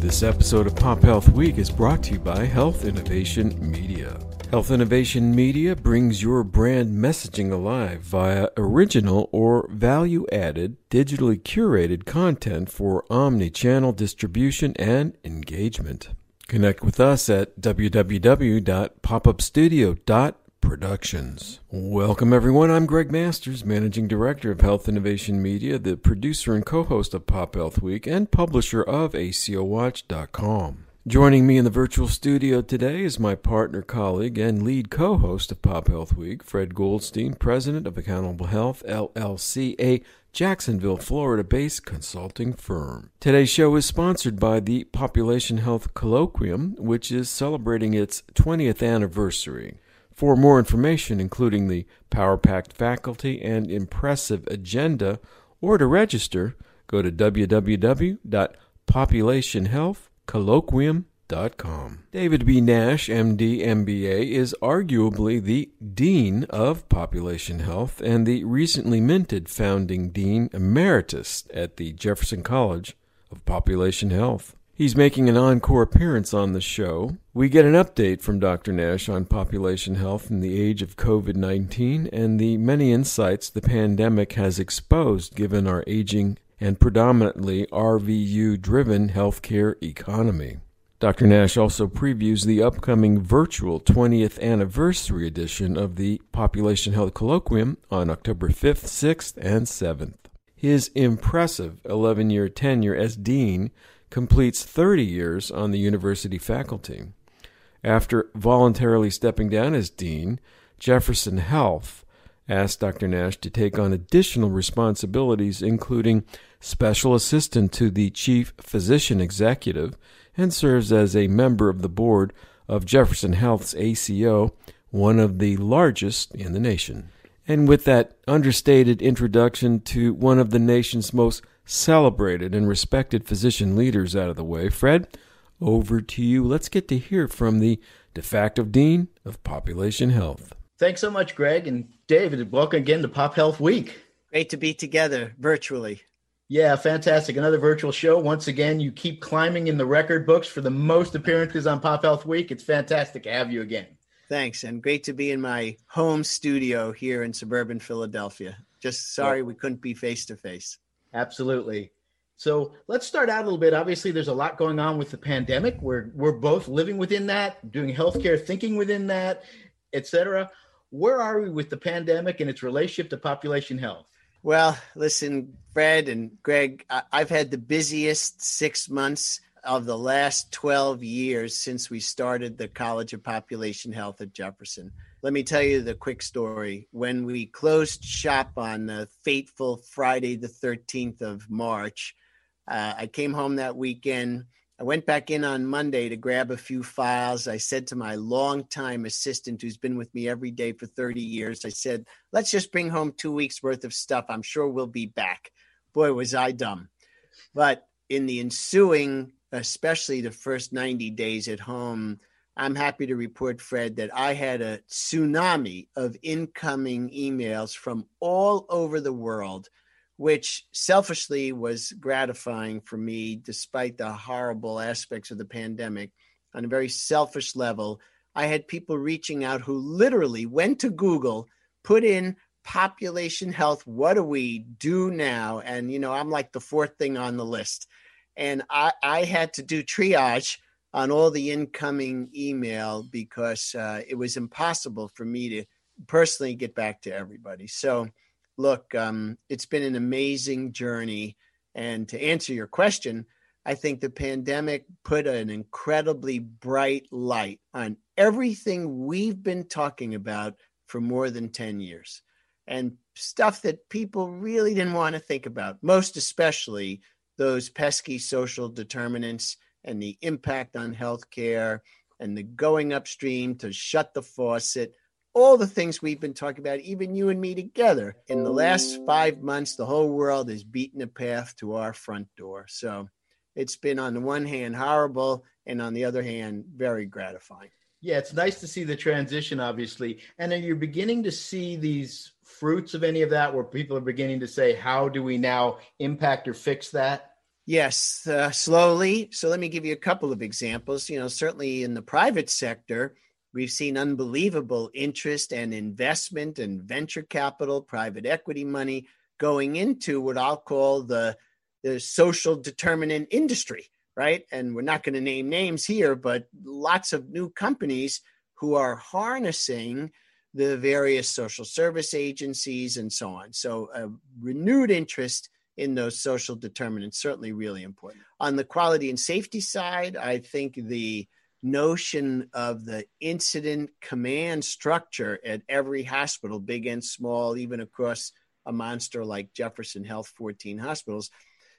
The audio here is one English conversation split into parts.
This episode of Pop Health Week is brought to you by Health Innovation Media. Health Innovation Media brings your brand messaging alive via original or value added, digitally curated content for omni channel distribution and engagement. Connect with us at www.popupstudio.productions. Welcome, everyone. I'm Greg Masters, Managing Director of Health Innovation Media, the producer and co host of Pop Health Week, and publisher of ACOWatch.com. Joining me in the virtual studio today is my partner, colleague, and lead co host of Pop Health Week, Fred Goldstein, president of Accountable Health LLC, a Jacksonville, Florida based consulting firm. Today's show is sponsored by the Population Health Colloquium, which is celebrating its 20th anniversary. For more information, including the power packed faculty and impressive agenda, or to register, go to www.populationhealthcolloquium.com. David B. Nash, MD, MBA, is arguably the Dean of Population Health and the recently minted founding Dean Emeritus at the Jefferson College of Population Health. He's making an encore appearance on the show. We get an update from Dr. Nash on population health in the age of COVID 19 and the many insights the pandemic has exposed given our aging and predominantly RVU driven healthcare economy. Dr. Nash also previews the upcoming virtual 20th anniversary edition of the Population Health Colloquium on October 5th, 6th, and 7th. His impressive 11 year tenure as Dean completes 30 years on the university faculty. After voluntarily stepping down as Dean, Jefferson Health asked Dr. Nash to take on additional responsibilities, including special assistant to the chief physician executive and serves as a member of the board of Jefferson Health's ACO, one of the largest in the nation. And with that understated introduction to one of the nation's most celebrated and respected physician leaders out of the way, Fred, over to you. Let's get to hear from the de facto dean of population health. Thanks so much, Greg and David. Welcome again to Pop Health Week. Great to be together virtually. Yeah, fantastic. Another virtual show. Once again, you keep climbing in the record books for the most appearances on Pop Health Week. It's fantastic to have you again. Thanks. And great to be in my home studio here in suburban Philadelphia. Just sorry we couldn't be face to face. Absolutely. So let's start out a little bit. Obviously, there's a lot going on with the pandemic. We're we're both living within that, doing healthcare, thinking within that, etc. Where are we with the pandemic and its relationship to population health? Well, listen, Fred and Greg, I- I've had the busiest six months of the last 12 years since we started the College of Population Health at Jefferson. Let me tell you the quick story. When we closed shop on the fateful Friday, the 13th of March, uh, I came home that weekend. I went back in on Monday to grab a few files. I said to my longtime assistant, who's been with me every day for 30 years, I said, let's just bring home two weeks worth of stuff. I'm sure we'll be back. Boy, was I dumb. But in the ensuing, especially the first 90 days at home, I'm happy to report, Fred, that I had a tsunami of incoming emails from all over the world which selfishly was gratifying for me, despite the horrible aspects of the pandemic. On a very selfish level, I had people reaching out who literally went to Google, put in population health, what do we do now? And, you know, I'm like the fourth thing on the list. And I, I had to do triage on all the incoming email because uh, it was impossible for me to personally get back to everybody. So, look, um, it's been an amazing journey. And to answer your question, I think the pandemic put an incredibly bright light on everything we've been talking about for more than 10 years and stuff that people really didn't want to think about, most especially those pesky social determinants and the impact on healthcare and the going upstream to shut the faucet all the things we've been talking about, even you and me together. In the last five months, the whole world has beaten a path to our front door. So it's been, on the one hand, horrible, and on the other hand, very gratifying. Yeah, it's nice to see the transition, obviously. And then you're beginning to see these fruits of any of that where people are beginning to say, how do we now impact or fix that? Yes, uh, slowly. So let me give you a couple of examples. You know, certainly in the private sector, we've seen unbelievable interest and investment and venture capital, private equity money going into what I'll call the, the social determinant industry, right? And we're not going to name names here, but lots of new companies who are harnessing the various social service agencies and so on. So, a renewed interest in those social determinants certainly really important. On the quality and safety side, I think the notion of the incident command structure at every hospital, big and small, even across a monster like Jefferson Health 14 hospitals,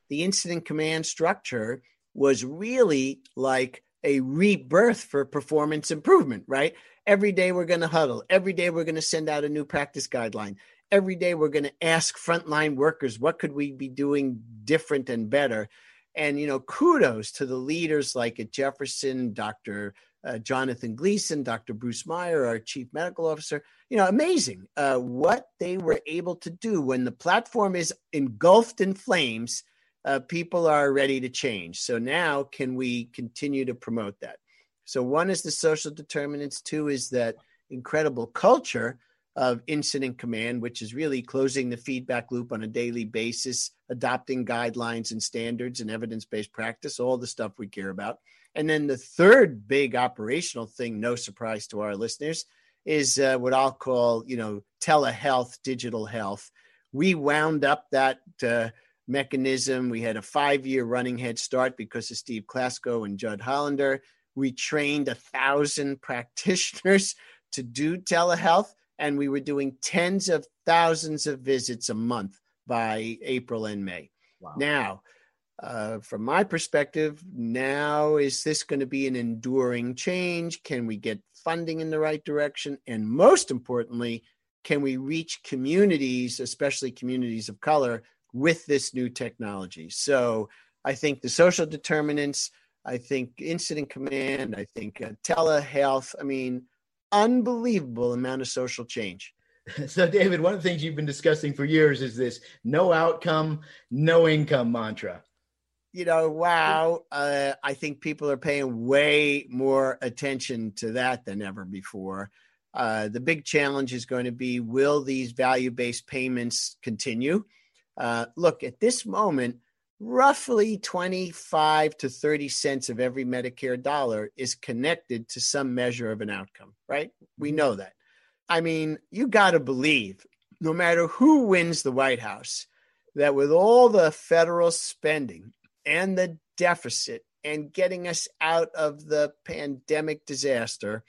the incident command structure was really like a rebirth for performance improvement, right? Every day we're going to huddle. Every day we're going to send out a new practice guideline. Every day we're going to ask frontline workers, what could we be doing different and better? And, you know, kudos to the leaders like at Jefferson, Dr. Uh, Jonathan Gleason, Dr. Bruce Meyer, our chief medical officer. You know, amazing uh, what they were able to do when the platform is engulfed in flames. Uh, people are ready to change. So now, can we continue to promote that? So, one is the social determinants, two is that incredible culture of incident command, which is really closing the feedback loop on a daily basis, adopting guidelines and standards and evidence based practice, all the stuff we care about. And then the third big operational thing, no surprise to our listeners, is uh, what I'll call, you know, telehealth, digital health. We wound up that uh, mechanism. We had a five year running head start because of Steve Klasko and Judd Hollander. We trained a thousand practitioners to do telehealth and we were doing tens of thousands of visits a month by April and May. Wow. Now, uh, from my perspective, now is this going to be an enduring change? Can we get funding in the right direction? And most importantly, can we reach communities, especially communities of color, with this new technology? So I think the social determinants, I think incident command, I think uh, telehealth. I mean, unbelievable amount of social change. So, David, one of the things you've been discussing for years is this no outcome, no income mantra. You know, wow. Uh, I think people are paying way more attention to that than ever before. Uh, the big challenge is going to be will these value based payments continue? Uh, look, at this moment, roughly 25 to 30 cents of every Medicare dollar is connected to some measure of an outcome, right? We mm-hmm. know that. I mean, you got to believe, no matter who wins the White House, that with all the federal spending and the deficit and getting us out of the pandemic disaster,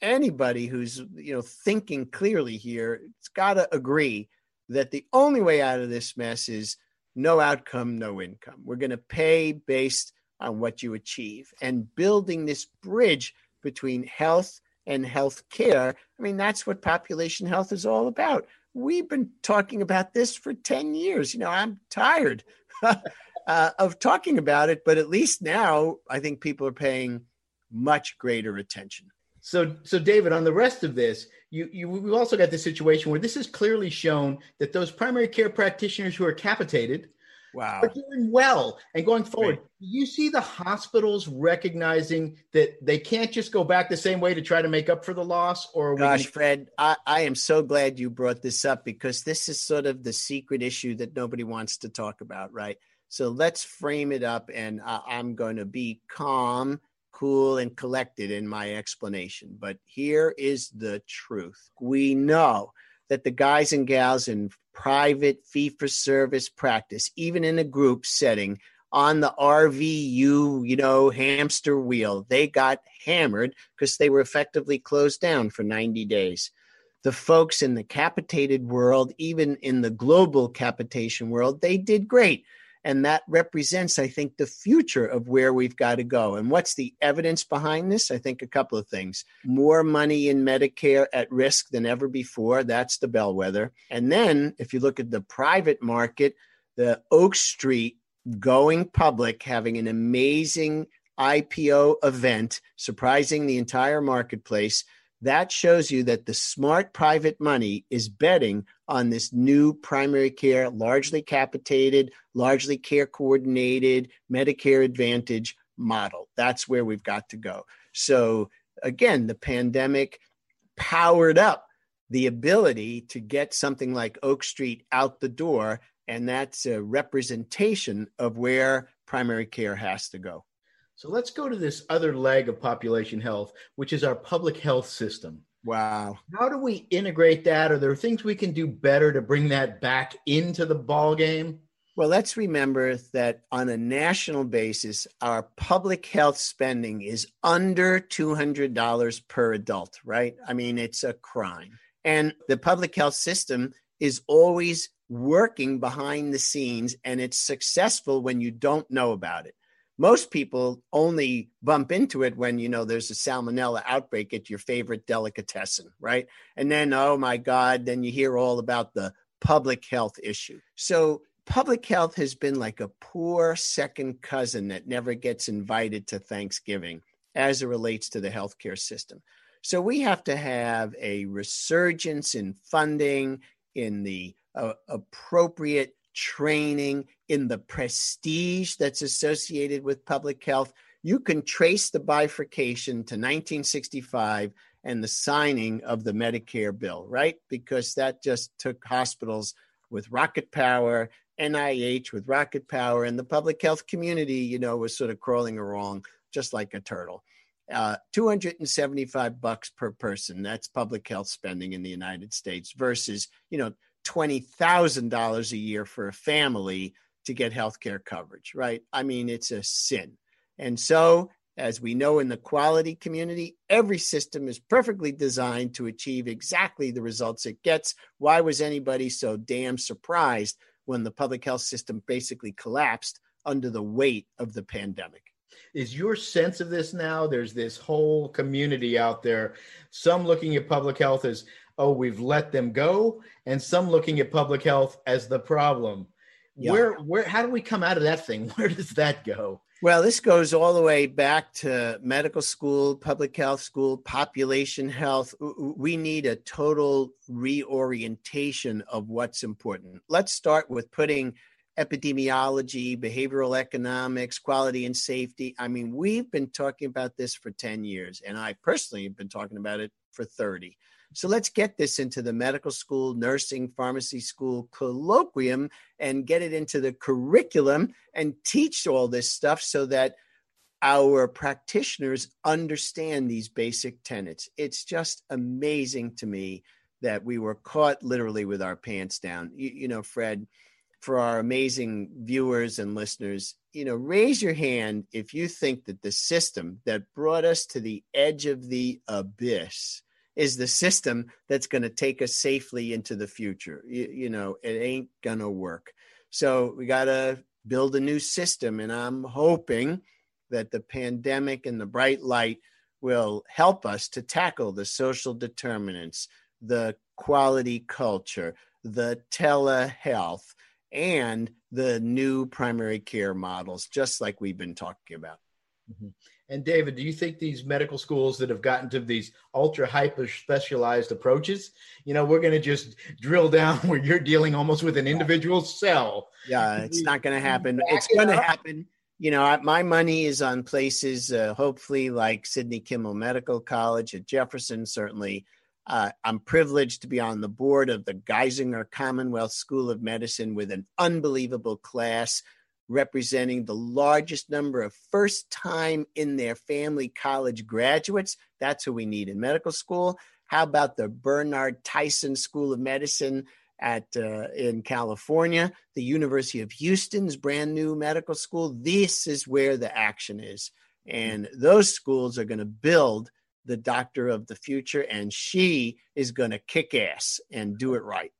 anybody who's you know thinking clearly here, it's got to agree that the only way out of this mess is no outcome, no income. We're going to pay based on what you achieve. And building this bridge between health and health care, I mean, that's what population health is all about. We've been talking about this for 10 years. You know, I'm tired uh, of talking about it, but at least now I think people are paying much greater attention. So, so David, on the rest of this, you, you we've also got the situation where this is clearly shown that those primary care practitioners who are capitated wow. are doing well and going forward. Right. You see the hospitals recognizing that they can't just go back the same way to try to make up for the loss. Or gosh, gonna- Fred, I, I am so glad you brought this up because this is sort of the secret issue that nobody wants to talk about, right? So let's frame it up, and I, I'm going to be calm cool and collected in my explanation. But here is the truth. We know that the guys and gals in private fee for service practice, even in a group setting, on the RVU, you know, hamster wheel, they got hammered because they were effectively closed down for 90 days. The folks in the capitated world, even in the global capitation world, they did great and that represents, I think, the future of where we've got to go. And what's the evidence behind this? I think a couple of things. More money in Medicare at risk than ever before. That's the bellwether. And then if you look at the private market, the Oak Street going public, having an amazing IPO event, surprising the entire marketplace, that shows you that the smart private money is betting on this new primary care, largely capitated, largely care coordinated Medicare Advantage model. That's where we've got to go. So, again, the pandemic powered up the ability to get something like Oak Street out the door. And that's a representation of where primary care has to go. So let's go to this other leg of population health, which is our public health system. Wow. How do we integrate that? Are there things we can do better to bring that back into the ball game? Well, let's remember that on a national basis, our public health spending is under $200 per adult, right? I mean, it's a crime. And the public health system is always working behind the scenes, and it's successful when you don't know about it most people only bump into it when you know there's a salmonella outbreak at your favorite delicatessen right? And then oh my god then you hear all about the public health issue. So public health has been like a poor second cousin that never gets invited to thanksgiving as it relates to the healthcare system. So we have to have a resurgence in funding in the uh, appropriate training, in the prestige that's associated with public health. You can trace the bifurcation to 1965 and the signing of the Medicare bill, right? Because that just took hospitals with rocket power, NIH with rocket power, and the public health community, you know, was sort of crawling along just like a turtle. Uh, 275 bucks per person. That's public health spending in the United States versus, you know, $20,000 a year for a family to get health care coverage, right? I mean, it's a sin. And so, as we know in the quality community, every system is perfectly designed to achieve exactly the results it gets. Why was anybody so damn surprised when the public health system basically collapsed under the weight of the pandemic? Is your sense of this now? There's this whole community out there, some looking at public health as oh, we've let them go, and some looking at public health as the problem. Yeah. Where, where, how do we come out of that thing? Where does that go? Well, this goes all the way back to medical school, public health school, population health. We need a total reorientation of what's important. Let's start with putting epidemiology, behavioral economics, quality and safety. I mean, we've been talking about this for 10 years, and I personally have been talking about it for 30. So let's get this into the medical school, nursing, pharmacy school colloquium and get it into the curriculum and teach all this stuff so that our practitioners understand these basic tenets. It's just amazing to me that we were caught literally with our pants down. You, you, know, Fred, for our amazing viewers and listeners, you know, raise your hand if you think that the system that brought us to the edge of the abyss is the system that's going to take us safely into the future. You, you know, it ain't going to work. So we got to build a new system. And I'm hoping that the pandemic and the bright light will help us to tackle the social determinants, the quality culture, the telehealth, and the new primary care models, just like we've been talking about. Mm-hmm. And David, do you think these medical schools that have gotten to these ultra hyper specialized approaches, you know, we're going to just drill down where you're dealing almost with an individual cell? Yeah, it's not going to happen. It's going to happen. You know, my money is on places, uh, hopefully, like Sidney Kimmel Medical College at Jefferson. Certainly, uh, I'm privileged to be on the board of the Geisinger Commonwealth School of Medicine with an unbelievable class representing the largest number of first time in their family college graduates. That's who we need in medical school. How about the Bernard Tyson School of Medicine at uh, in California, the University of Houston's brand new medical school? This is where the action is. And those schools are going to build the doctor of the future, and she is going to kick ass and do it right.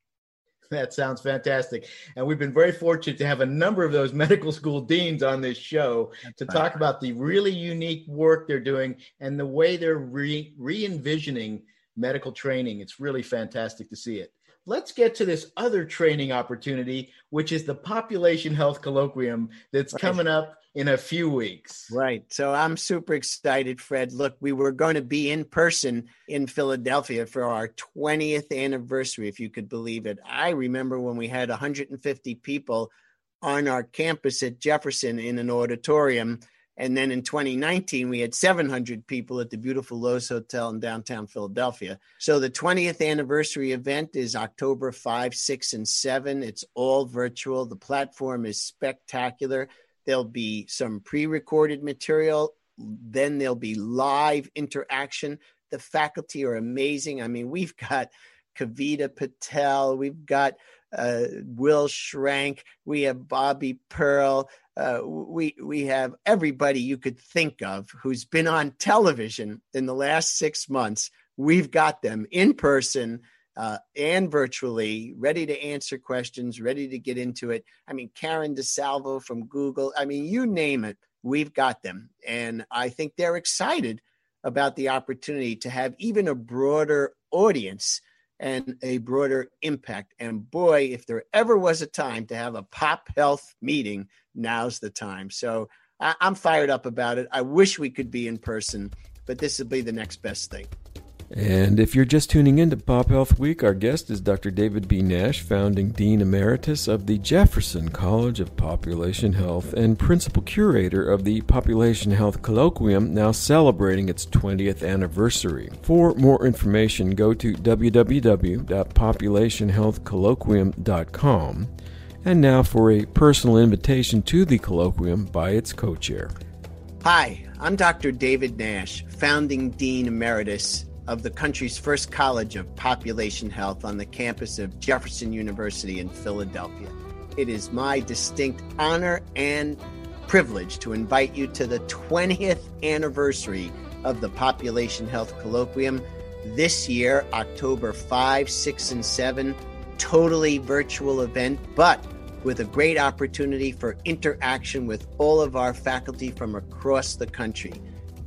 That sounds fantastic. And we've been very fortunate to have a number of those medical school deans on this show That's to talk about the really unique work they're doing and the way they're re envisioning medical training. It's really fantastic to see it. Let's get to this other training opportunity, which is the Population Health Colloquium that's right. coming up in a few weeks. Right. So I'm super excited, Fred. Look, we were going to be in person in Philadelphia for our 20th anniversary, if you could believe it. I remember when we had 150 people on our campus at Jefferson in an auditorium and then in 2019, we had 700 people at the beautiful Loews Hotel in downtown Philadelphia. So the 20th anniversary event is October 5, 6, and 7. It's all virtual. The platform is spectacular. There'll be some pre recorded material, then there'll be live interaction. The faculty are amazing. I mean, we've got Kavita Patel, we've got uh, Will Shrank, we have Bobby Pearl, uh, we we have everybody you could think of who's been on television in the last six months. We've got them in person uh, and virtually, ready to answer questions, ready to get into it. I mean, Karen DeSalvo from Google. I mean, you name it, we've got them, and I think they're excited about the opportunity to have even a broader audience and a broader impact. And boy, if there ever was a time to have a pop health meeting, now's the time. So I- am fired up about it. I wish we could be in person, but this will be the next best thing. And if you're just tuning in to Pop Health Week, our guest is Dr. David B. Nash, founding Dean Emeritus of the Jefferson College of Population Health and Principal Curator of the Population Health Colloquium, now celebrating its 20th anniversary. For more information, go to www.populationhealthcolloquium.com. And now for a personal invitation to the colloquium by its co chair. Hi, I'm Dr. David Nash, founding Dean Emeritus of the country's first college of population health on the campus of Jefferson University in Philadelphia. It is my distinct honor and privilege to invite you to the 20th anniversary of the Population Health Colloquium this year, October 5, 6, and 7. Totally virtual event, but with a great opportunity for interaction with all of our faculty from across the country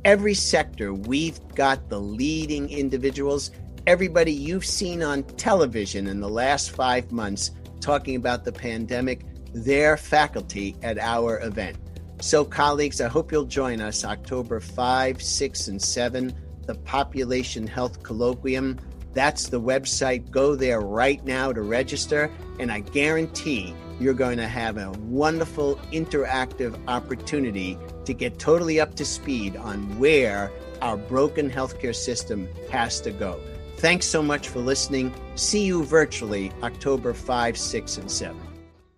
every sector, we've got the leading individuals, everybody you've seen on television in the last five months talking about the pandemic, their faculty at our event. So, colleagues, I hope you'll join us October 5, 6, and 7, the Population Health Colloquium. That's the website. Go there right now to register, and I guarantee you're going to have a wonderful interactive opportunity to get totally up to speed on where our broken healthcare system has to go. Thanks so much for listening. See you virtually October 5, 6, and 7.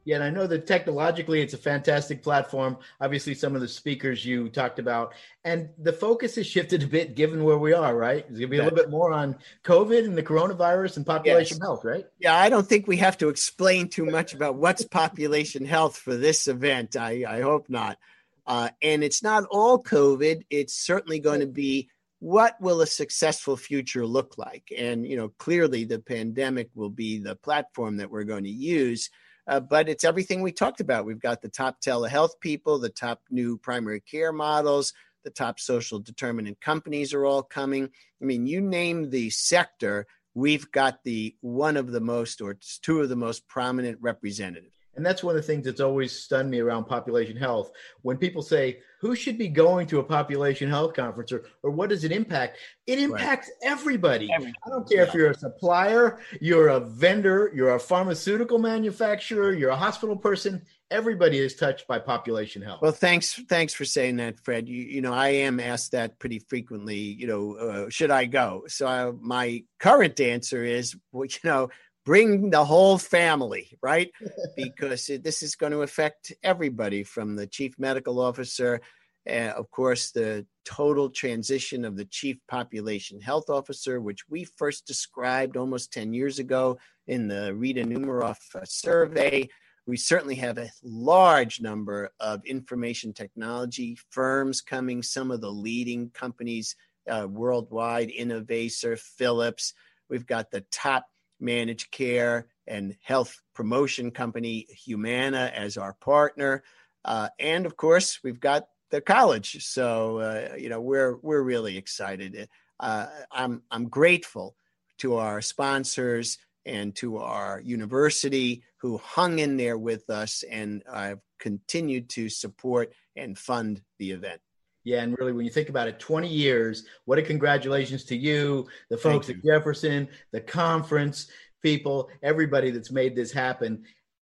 Yeah, and I know that technologically it's a fantastic platform. Obviously, some of the speakers you talked about, and the focus has shifted a bit given where we are, right? It's going to be a little bit more on COVID and the coronavirus and population yes. health, right? Yeah, I don't think we have to explain too much about what's population health for this event. I, I hope not. Uh, and it's not all COVID. It's certainly going to be what will a successful future look like? And, you know, clearly the pandemic will be the platform that we're going to use. Uh, but it's everything we talked about. We've got the top telehealth people, the top new primary care models, the top social determinant companies are all coming. I mean, you name the sector, we've got the one of the most or two of the most prominent representatives. And that's one of the things that's always stunned me around population health. When people say, who should be going to a population health conference or, or what does it impact? It impacts right. everybody. everybody. I don't care yeah. if you're a supplier, you're a vendor, you're a pharmaceutical manufacturer, you're a hospital person. Everybody is touched by population health. Well, thanks, thanks for saying that, Fred. You, you know, I am asked that pretty frequently. You know, uh, should I go? So I, my current answer is, well, you know, bring the whole family, right? because this is going to affect everybody from the chief medical officer, uh, of course, the total transition of the chief population health officer, which we first described almost 10 years ago in the Rita Numerof uh, survey. We certainly have a large number of information technology firms coming, some of the leading companies uh, worldwide, Innovaccer, Philips. We've got the top managed care and health promotion company Humana as our partner. Uh, and of course, we've got the college. So uh, you know we're we're really excited. Uh, I'm I'm grateful to our sponsors and to our university who hung in there with us and have continued to support and fund the event. Yeah, and really, when you think about it, 20 years, what a congratulations to you, the folks you. at Jefferson, the conference people, everybody that's made this happen.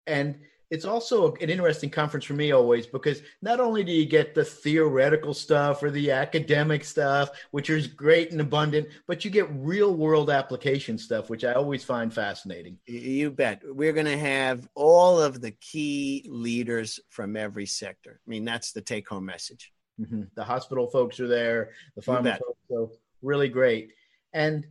And it's also an interesting conference for me always because not only do you get the theoretical stuff or the academic stuff, which is great and abundant, but you get real world application stuff, which I always find fascinating. You bet. We're going to have all of the key leaders from every sector. I mean, that's the take home message. Mm-hmm. The hospital folks are there, the pharma folks, so really great. And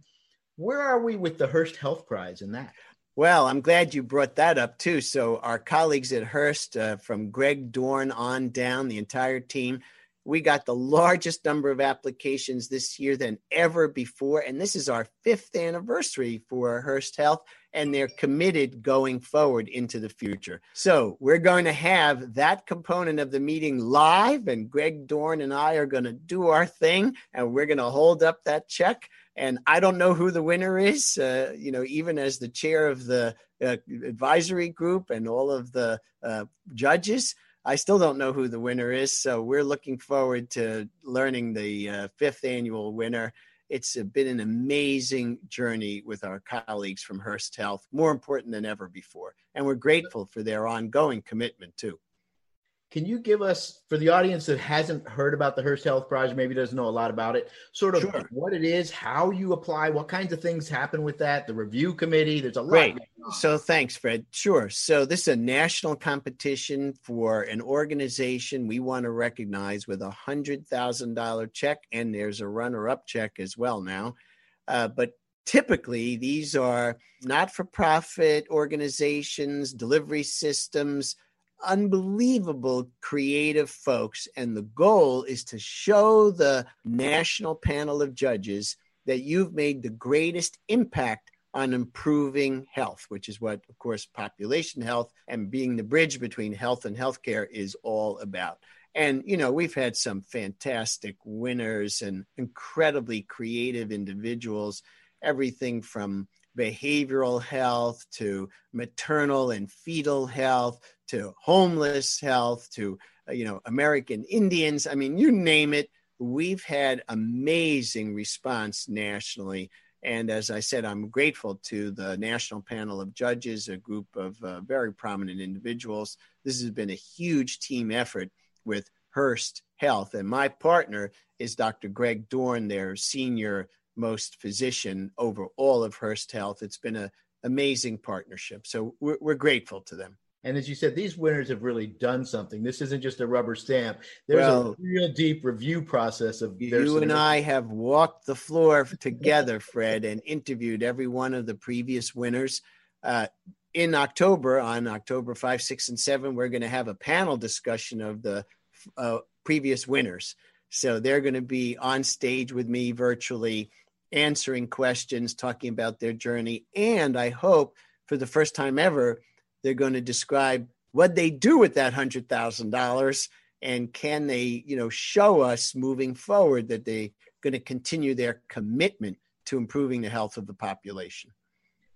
where are we with the Hearst Health Prize and that? Well, I'm glad you brought that up too. So, our colleagues at Hearst, uh, from Greg Dorn on down, the entire team, we got the largest number of applications this year than ever before. And this is our fifth anniversary for Hearst Health, and they're committed going forward into the future. So, we're going to have that component of the meeting live, and Greg Dorn and I are going to do our thing, and we're going to hold up that check and I don't know who the winner is. Uh, you know, even as the chair of the uh, advisory group and all of the uh, judges, I still don't know who the winner is. So we're looking forward to learning the uh, fifth annual winner. It's been an amazing journey with our colleagues from Hearst Health, more important than ever before. And we're grateful for their ongoing commitment, too. Can you give us, for the audience that hasn't heard about the Hearst Health Prize, maybe doesn't know a lot about it, sort of sure. what it is, how you apply, what kinds of things happen with that, the review committee? There's a lot. Great. So thanks, Fred. Sure. So this is a national competition for an organization we want to recognize with a hundred thousand dollar check, and there's a runner-up check as well now. Uh, but typically, these are not-for-profit organizations, delivery systems unbelievable creative folks. And the goal is to show the national panel of judges that you've made the greatest impact on improving health, which is what, of course, population health and being the bridge between health and healthcare is all about. And, you know, we've had some fantastic winners and incredibly creative individuals, everything from behavioral health to maternal and fetal health to homeless health to uh, you know American Indians. I mean, you name it. We've had amazing response nationally. And as I said, I'm grateful to the National Panel of Judges, a group of uh, very prominent individuals. This has been a huge team effort with Hearst Health. And my partner is Dr. Greg Dorn, their senior most physician over all of Hearst Health. It's been an amazing partnership. So we're, we're grateful to them. And as you said, these winners have really done something. This isn't just a rubber stamp. There's well, a real deep review process of you and I have walked the floor together, Fred, and interviewed every one of the previous winners. Uh, in October, on October 5, 6, and 7, we're going to have a panel discussion of the uh, previous winners. So they're going to be on stage with me virtually, answering questions, talking about their journey. And I hope for the first time ever, they're going to describe what they do with that hundred thousand dollars, and can they, you know, show us moving forward that they're going to continue their commitment to improving the health of the population.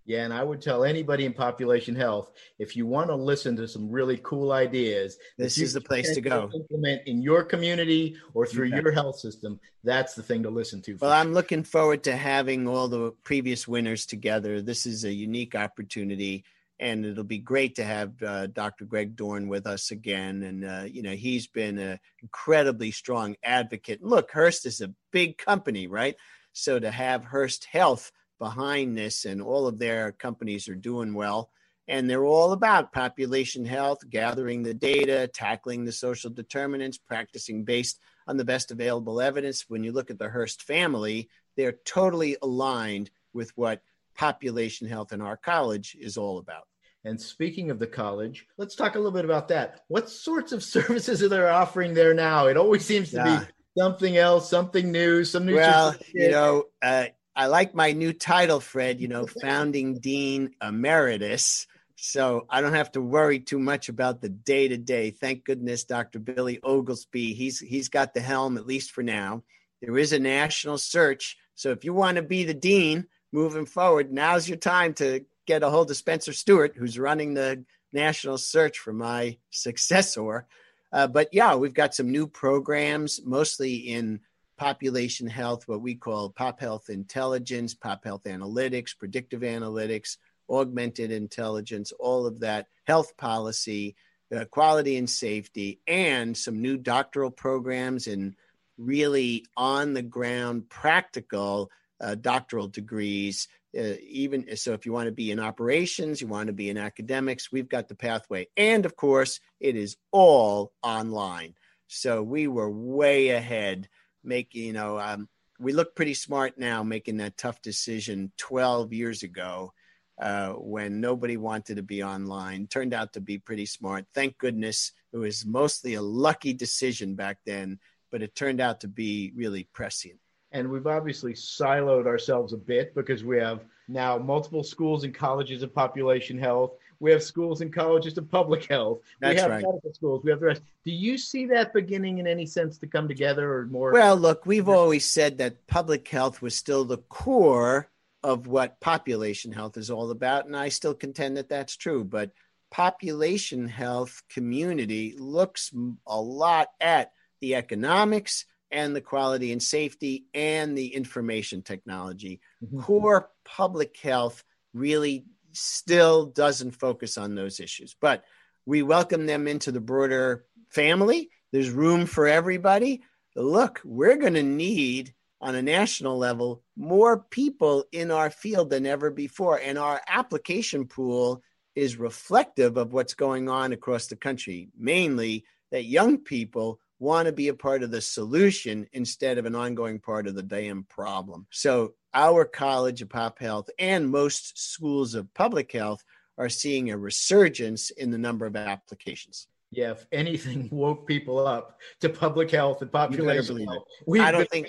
Yeah, and I would tell anybody in population health if you want to listen to some really cool ideas, this is the place to go. Implement in your community or through you your health system. That's the thing to listen to. Well, I'm looking forward to having all the previous winners together. This is a unique opportunity and it'll be great to have uh, Dr. Greg Dorn with us again. And uh, you know, he's been an incredibly strong advocate. Look, Hearst is a big company, right? So to have Hearst Health behind this, and all of their companies are doing well, and they're all about population health, gathering the data, tackling the social determinants, practicing based on the best available evidence. When you look at the Hearst family, they're totally aligned with what population health in our college is all about. And speaking of the college, let's talk a little bit about that. What sorts of services are they offering there now? It always seems to yeah. be something else, something new, some new. Well, you know, uh, I like my new title, Fred. You know, founding dean emeritus. So I don't have to worry too much about the day to day. Thank goodness, Dr. Billy Oglesby. He's he's got the helm at least for now. There is a national search. So if you want to be the dean moving forward, now's your time to get a hold of Spencer Stuart, who's running the national search for my successor. Uh, but yeah, we've got some new programs, mostly in population health, what we call pop health intelligence, pop health analytics, predictive analytics, augmented intelligence, all of that, health policy, uh, quality and safety, and some new doctoral programs and really on the ground practical uh, doctoral degrees. Uh, even so, if you want to be in operations, you want to be in academics, we've got the pathway. And of course, it is all online. So we were way ahead making, you know, um, we look pretty smart now making that tough decision 12 years ago uh, when nobody wanted to be online. Turned out to be pretty smart. Thank goodness it was mostly a lucky decision back then, but it turned out to be really prescient. And we've obviously siloed ourselves a bit because we have now multiple schools and colleges of population health. We have schools and colleges of public health. That's we have right. medical schools. We have the rest. Do you see that beginning in any sense to come together or more? Well, look, we've always said that public health was still the core of what population health is all about. And I still contend that that's true. But population health community looks a lot at the economics and the quality and safety and the information technology. Mhm. Core public health really still doesn't focus on those issues, but we welcome them into the broader family. There's room for everybody. Look, we're going to need on a national level more people in our field than ever before. And our application pool is reflective of what's going on across the country, mainly that young people want to be a part of the solution instead of an ongoing part of the damn problem. So, our College of Pop Health and most schools of public health are seeing a resurgence in the number of applications. yeah, if anything woke people up to public health and population health, I don't think-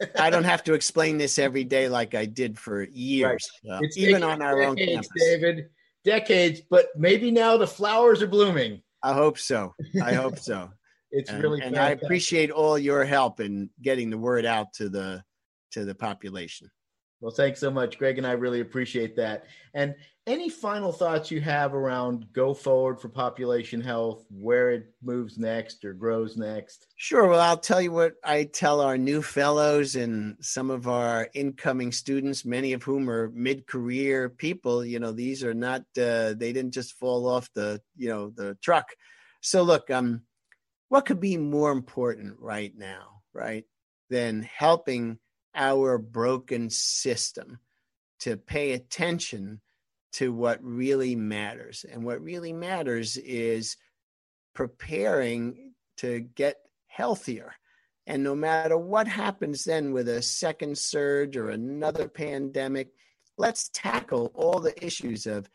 I don't have to explain this every day like I did for years, uh, It's even on our own campus. David, decades, but maybe now the flowers are blooming. I hope so. I hope so. It's and, really and I appreciate all your help in getting the word out to the to the population. Well, thanks so much, Greg, and I really appreciate that. And any final thoughts you have around go forward for population health, where it moves next or grows next? Sure. Well, I'll tell you what I tell our new fellows and some of our incoming students, many of whom are mid-career people. You know, these are not uh, they didn't just fall off the you know the truck. So look, um, what could be more important right now, right, than helping our broken system to pay attention to what really matters, and what really matters is preparing to get healthier. And no matter what happens then with a second surge or another pandemic, let's tackle all the issues of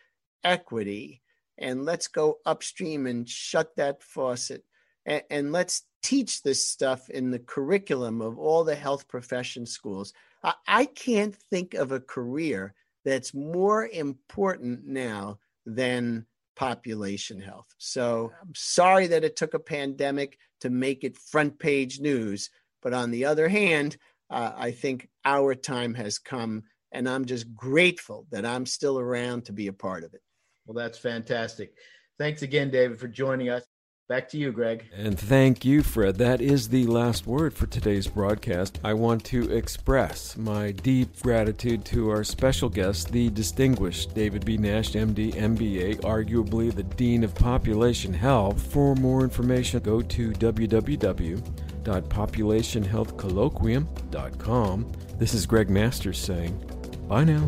equity and let's go upstream and shut that faucet. And, and let's teach this stuff in the curriculum of all the health profession schools. I, I can't think of a career that's more important now than population health. So I'm sorry that it took a pandemic to make it front page news. But on the other hand, uh, I think our time has come, and I'm just grateful that I'm still around to be a part of it. Well, that's fantastic. Thanks again, David, for joining us. Back to you, Greg. And thank you, Fred. That is the last word for today's broadcast. I want to express my deep gratitude to our special guest, the distinguished David B. Nash, MD, MBA, arguably the Dean of Population Health. For more information, go to www.populationhealthcolloquium.com. This is Greg Masters saying, bye now.